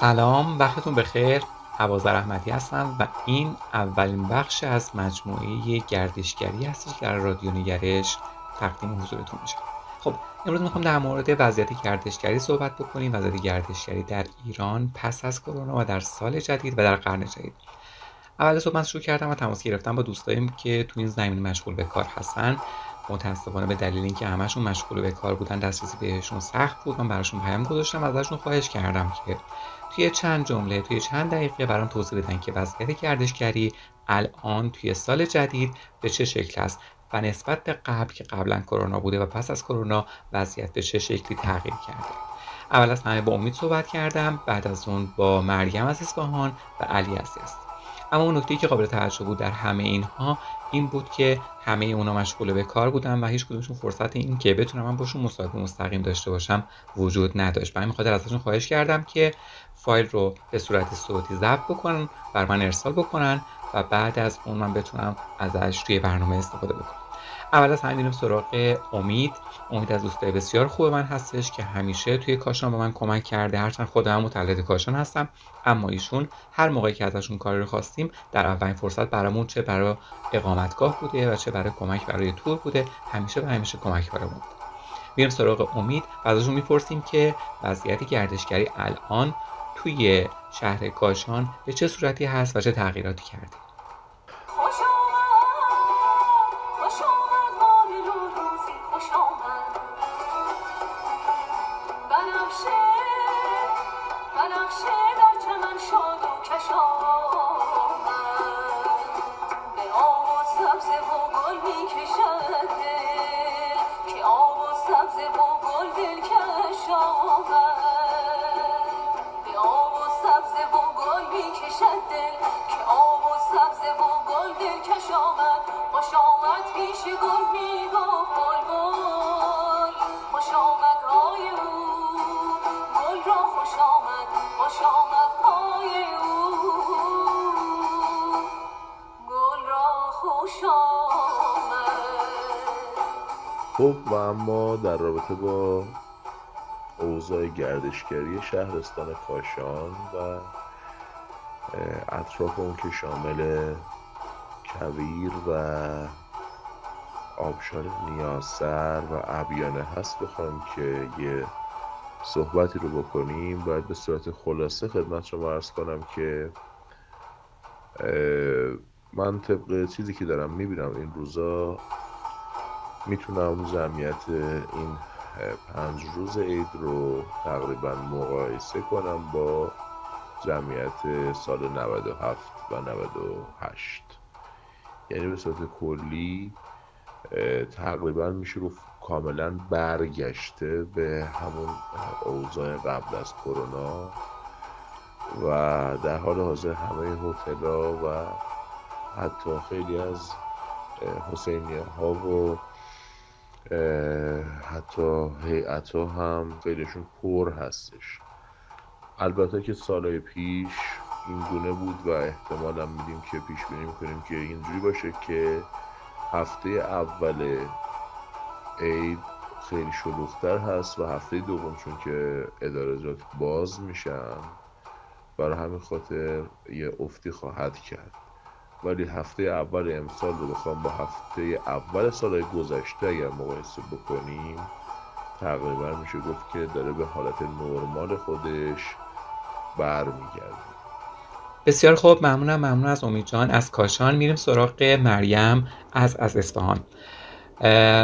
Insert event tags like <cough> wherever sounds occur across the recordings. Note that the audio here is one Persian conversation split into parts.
سلام وقتتون بخیر. عوازر احمدی هستم و این اولین بخش از مجموعه گردشگری هستش که در رادیو نگرش تقدیم حضورتون میشه. خب امروز می‌خوام در مورد وضعیت گردشگری صحبت بکنیم. وضعیت گردشگری در ایران پس از کرونا و در سال جدید و در قرن جدید. اول صحبت شروع کردم و تماس گرفتم با دوستاییم که تو این زمینه مشغول به کار هستن. متاسفانه به دلیل اینکه همشون مشغول به کار بودن دسترسی بهشون سخت بود. من براشون پیام گذاشتم ازشون خواهش کردم که توی چند جمله توی چند دقیقه برام توضیح بدن که وضعیت گردشگری الان توی سال جدید به چه شکل است و نسبت به قبل که قبلا کرونا بوده و پس از کرونا وضعیت به چه شکلی تغییر کرده. اول از همه با امید صحبت کردم بعد از اون با مریم از اصفهان و علی از اما اون نکته که قابل توجه بود در همه اینها این بود که همه اونا مشغول به کار بودن و هیچ کدومشون فرصت این که بتونم من باشون مصاحبه مستقیم داشته باشم وجود نداشت. برای خاطر ازشون خواهش کردم که فایل رو به صورت صوتی ضبط بکنن بر من ارسال بکنن و بعد از اون من بتونم ازش توی برنامه استفاده بکنم. اول از همه میریم سراغ امید. امید از دوستای بسیار خوب من هستش که همیشه توی کاشان به من کمک کرده. هرچند خودم متولد کاشان هستم اما ایشون هر موقعی که ازشون کاری رو خواستیم در اولین فرصت برامون چه برای اقامتگاه بوده و چه برای کمک برای تور بوده همیشه و همیشه کمک برامون. میریم سراغ امید و ازشون می‌پرسیم که وضعیت گردشگری الان توی شهر کاشان به چه صورتی هست و چه تغییراتی کرده. خب و اما در رابطه با اوضاع گردشگری شهرستان کاشان و اطراف اون که شامل کویر و آبشار نیاسر و ابیانه هست بخوایم که یه صحبتی رو بکنیم باید به صورت خلاصه خدمت شما ارز کنم که من طبق چیزی که دارم می‌بینم این روزا می‌تونم جمعیت این پنج روز عید رو تقریبا مقایسه کنم با جمعیت سال 97 و 98 یعنی به صورت کلی تقریبا میشه رو کاملا برگشته به همون اوضاع قبل از کرونا و در حال حاضر همه هتل و حتی خیلی از حسینیه ها و حتی هیئت ها هم خیلیشون پر هستش. البته که سالهای پیش این گونه بود و احتمال هم میدیم که پیش بینی می‌کنیم که اینجوری باشه که هفته اول عید خیلی شلوغتر هست و هفته دوم چون که ادارجات باز میشن برای همین خاطر یه افتی خواهد کرد. ولی هفته اول امسال رو بخوام با هفته اول سال گذشته اگر مقایسه بکنیم تقریبا میشه گفت که داره به حالت نرمال خودش برمیگرده. بسیار خوب ممنونم ممنون از امید جان. از کاشان میریم سراغ مریم از از اصفهان.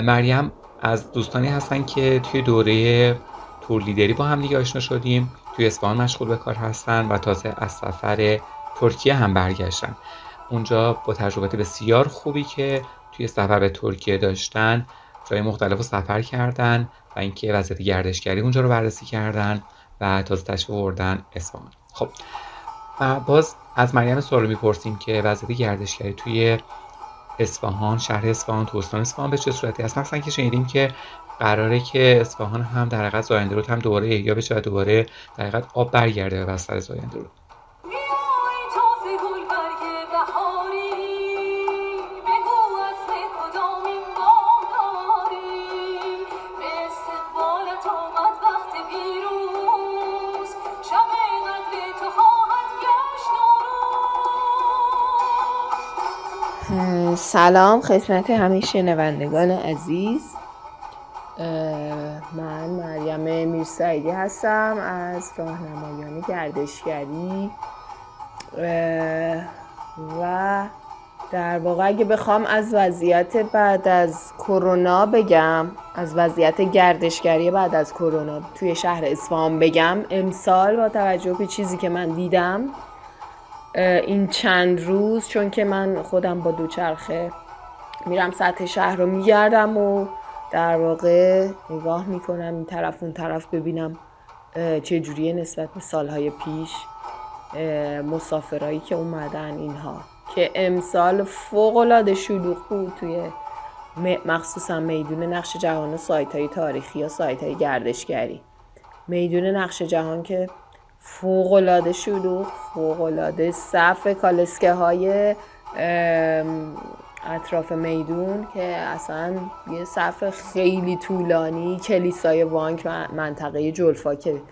مریم از دوستانی هستن که توی دوره تور لیدری با هم دیگه آشنا شدیم. توی اصفهان مشغول به کار هستن و تازه از سفر ترکیه هم برگشتن. اونجا با تجربه بسیار خوبی که توی سفر به ترکیه داشتن جای مختلف رو سفر کردن و اینکه وضعیت گردشگری اونجا رو بررسی کردن و تازه تشریف آوردن اصفهان خب و باز از مریم سوال می‌پرسیم که وضعیت گردشگری توی اصفهان شهر اصفهان تو استان اصفهان به چه صورتی هست مثلا که شنیدیم که قراره که اصفهان هم در حقیقت زاینده رود هم دوباره احیا بشه و دوباره در حقیقت آب برگرده به بستر زاینده رود. سلام خدمت همه شنوندگان عزیز. من مریم میرسعیدی هستم از راهنمایان گردشگری. و در واقع اگه بخوام از وضعیت بعد از کرونا بگم از وضعیت گردشگری بعد از کرونا توی شهر اصفهان بگم امسال با توجه به چیزی که من دیدم این چند روز چون که من خودم با دوچرخه میرم سطح شهر رو میگردم و در واقع نگاه می‌کنم این طرف اون طرف ببینم چه جوریه نسبت به سالهای پیش مسافرایی که اومدن اینها. که امسال فوق العاده شلوغ بود توی مخصوصا میدون نقش جهان و سایت های تاریخی یا سایت های گردشگری. میدون نقش جهان که فوق العاده شلوغ فوق العاده صف کالسکه های اطراف میدون که اصلا یه صف خیلی طولانی کلیسای بانک منطقه جلفا که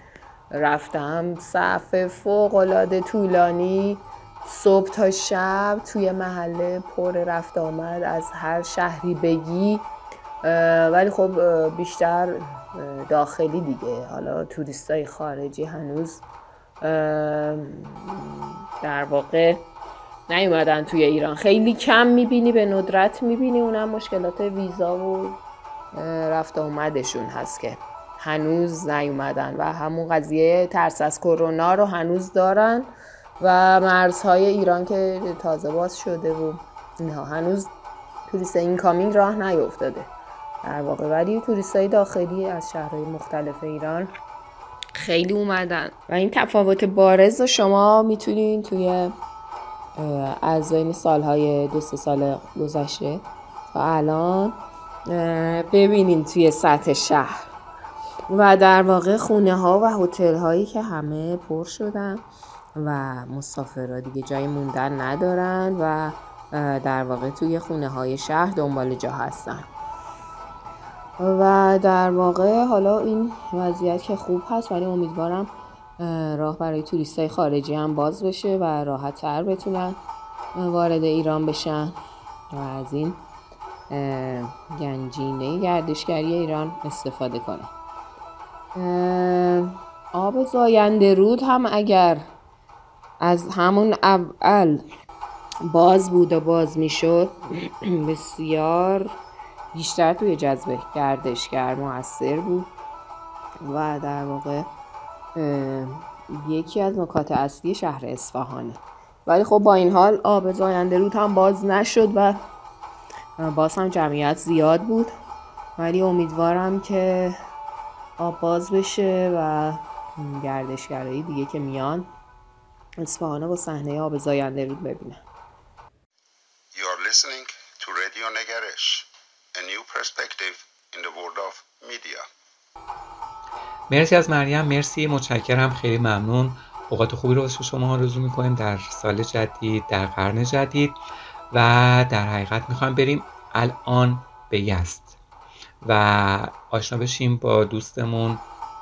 رفتم. صف فوق العاده طولانی صبح تا شب توی محله پر رفت آمد از هر شهری بگی. ولی خب بیشتر داخلی دیگه. حالا توریستای خارجی هنوز در واقع نیومدن توی ایران. خیلی کم می‌بینی به ندرت می‌بینی. اونم مشکلات ویزا و رفت آمدشون هست که هنوز نیومدن و همون قضیه ترس از کرونا رو هنوز دارن و مرزهای ایران که تازه باز شده و اینها. هنوز توریست این کامینگ راه نیفتاده. در واقع ولی توریست های داخلی از شهرهای مختلف ایران خیلی اومدن. و این تفاوت بارز رو شما می‌تونین توی از بین سالهای دو سه سال گذشته تا الان ببینین توی سطح شهر. و در واقع خونه ها و هتل هایی که همه پر شدن و مسافرها دیگه جای موندن ندارن و در واقع توی خونه های شهر دنبال جا هستن. و در واقع حالا این وضعیت که خوب هست ولی امیدوارم راه برای توریست های خارجی هم باز بشه و راحت تر بتونن وارد ایران بشن. و از این گنجینه گردشگری ایران استفاده کنن آب زاینده رود هم اگر از همون اول باز بود و باز می‌شد <clears throat> بسیار بیشتر توی جذب گردشگر موثر بود و در واقع یکی از نکات اصلی شهر اصفهانه. ولی خب با این حال آب زاینده رود هم باز نشد و باز هم جمعیت زیاد بود. ولی امیدوارم که آب باز بشه و گردشگرایی دیگه که میان اصفهانه با صحنه آب زاینده رود ببینن. You are listening to Radio new perspective in the world of media. مرسی از مریم مرسی. متشکرم خیلی ممنون. اوقات خوبی رو واسه شما آرزو می‌کنیم در سال جدید در قرن جدید. و در حقیقت می‌خوایم بریم الان به یزد. و آشنا بشیم با دوستمون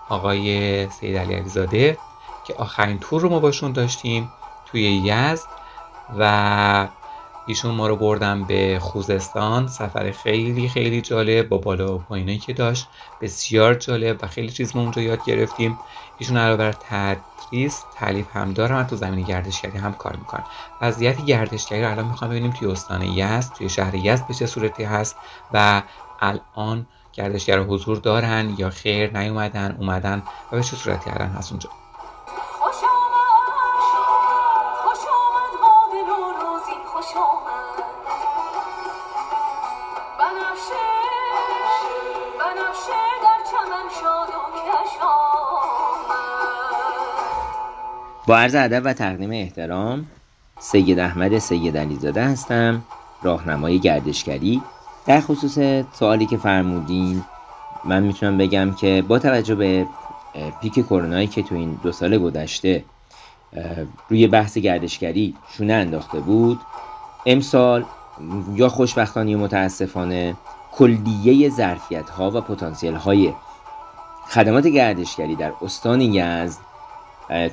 آقای سید علی علیزاده که آخرین تور رو ما باشون داشتیم توی یزد. و ایشون ما رو بردن به خوزستان. سفر خیلی خیلی جالب با بالا و پایینایی که داشت. بسیار جالب و خیلی چیز ما اونجا یاد گرفتیم. ایشون علاوه بر تدریس تعلیف هم دارن تو زمین گردشگری هم کار می‌کنن. وضعیت گردشگری رو الان می‌خوام ببینیم توی استان یزد توی شهر یزد به چه صورتی هست و الان گردشگر حضور دارن یا خیر نیومدن اومدن و به چه صورتی الان هست اونجا؟ با عرض ادب و تقدیم احترام سید احمد سید علیزاده هستم راهنمای گردشگری. در خصوص سوالی که فرمودین من می‌تونم بگم که با توجه به پیک کرونایی که تو این دو سال گذشته روی بحث گردشگری شونه انداخته بود امسال یا خوشبختانه یا متاسفانه کلیه ظرفیت ها و پتانسیل های خدمات گردشگری در استان یزد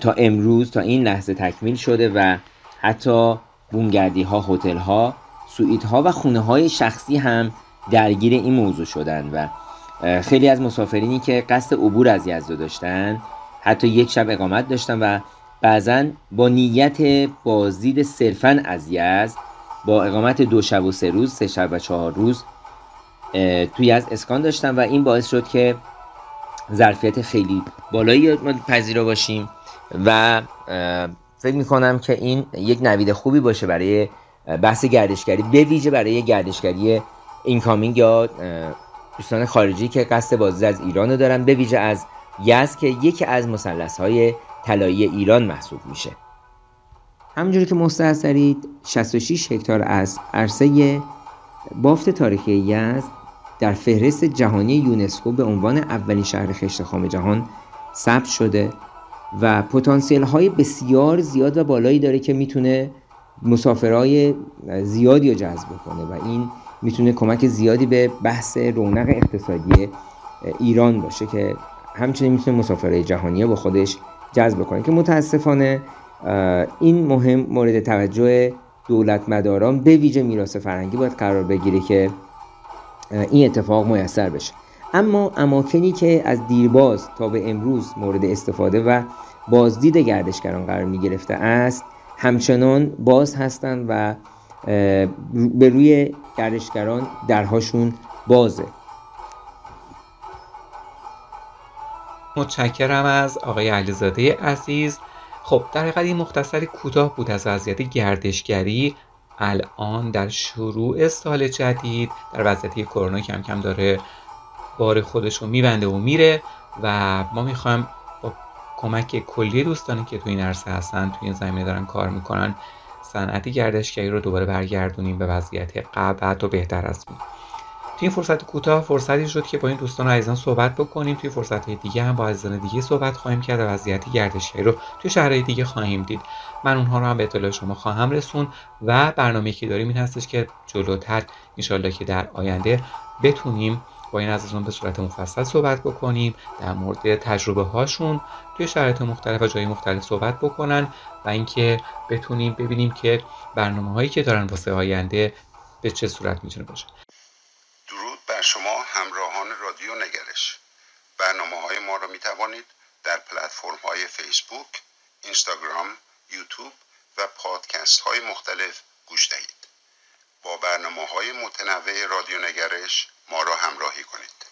تا امروز تا این لحظه تکمیل شده و حتی بومگردی ها هتل ها سویت ها و خونه های شخصی هم درگیر این موضوع شدن و خیلی از مسافرینی که قصد عبور از یزد داشتن حتی یک شب اقامت داشتن و بعضا با نیت بازدید صرفا از یزد با اقامت دو شب و سه روز سه شب و چهار روز توی از اسکان داشتن و این باعث شد که ظرفیت خیلی بالایی پذیرا باشیم و فکر می‌کنم که این یک نوید خوبی باشه برای بحث گردشگری به ویژه برای گردشگری اینکامینگ یا دوستان خارجی که قصد بازدید از ایران رو دارن به ویژه از یزد که یکی از مثلث های طلایی ایران محسوب میشه. همونجوری که مستحض دارید 66 هکتار از عرصه بافت تاریخی یزد در فهرست جهانی یونسکو به عنوان اولین شهر خشت خام جهان ثبت شده و پتانسیل های بسیار زیاد و بالایی داره که می‌تونه مسافرهای زیادی رو جذب کنه و این می‌تونه کمک زیادی به بحث رونق اقتصادی ایران باشه که همچنین می‌تونه مسافرهای جهانی با خودش جذب کنه که متاسفانه این مهم مورد توجه دولت مداران به ویژه میراث فرهنگی باید قرار بگیره که این اتفاق میسر بشه. اما اماکنی که از دیرباز تا به امروز مورد استفاده و بازدید گردشگران قرار می گرفته است همچنان باز هستند و به روی گردشگران درهاشون بازه. متشکرم از آقای علیزاده عزیز. خب در حقیقت این مختصری کوتاه بود از وضعیت گردشگری. الان در شروع سال جدید در وضعیت کرونا کم کم داره بار خودش رو میبنده و میره و ما می‌خوایم با کمک کلی دوستانی که تو این عرصه هستن تو این زمینه دارن کار می‌کنن صنعت گردشگری رو دوباره برگردونیم به وضعیت قبل و بهتر از اون. توی این فرصت کوتاه فرصتی شد که با این دوستان عزیزان صحبت بکنیم. توی فرصت دیگه هم با عزیزان دیگه صحبت خواهیم کرد و وضعیت گردشگری رو توی شهرهای دیگه خواهیم دید. من اونها رو هم به اطلاع شما خواهم رسون و برنامه که داریم این هستش که جلوتر انشالله که در آینده بتونیم با این عزیزان به صورت مفصل صحبت بکنیم در مورد تجربه هاشون توی شرایط مختلف و جای مختلف صحبت بکنن و اینکه بتونیم ببینیم که برنامه هایی که دارن واسه آینده به چه صورت می‌تونه باشه. شما همراهان رادیو نگرش برنامه های ما را می توانید در پلتفرم های فیسبوک، اینستاگرام، یوتیوب و پادکست های مختلف گوش دهید. با برنامه های متنوع رادیو نگرش ما را همراهی کنید.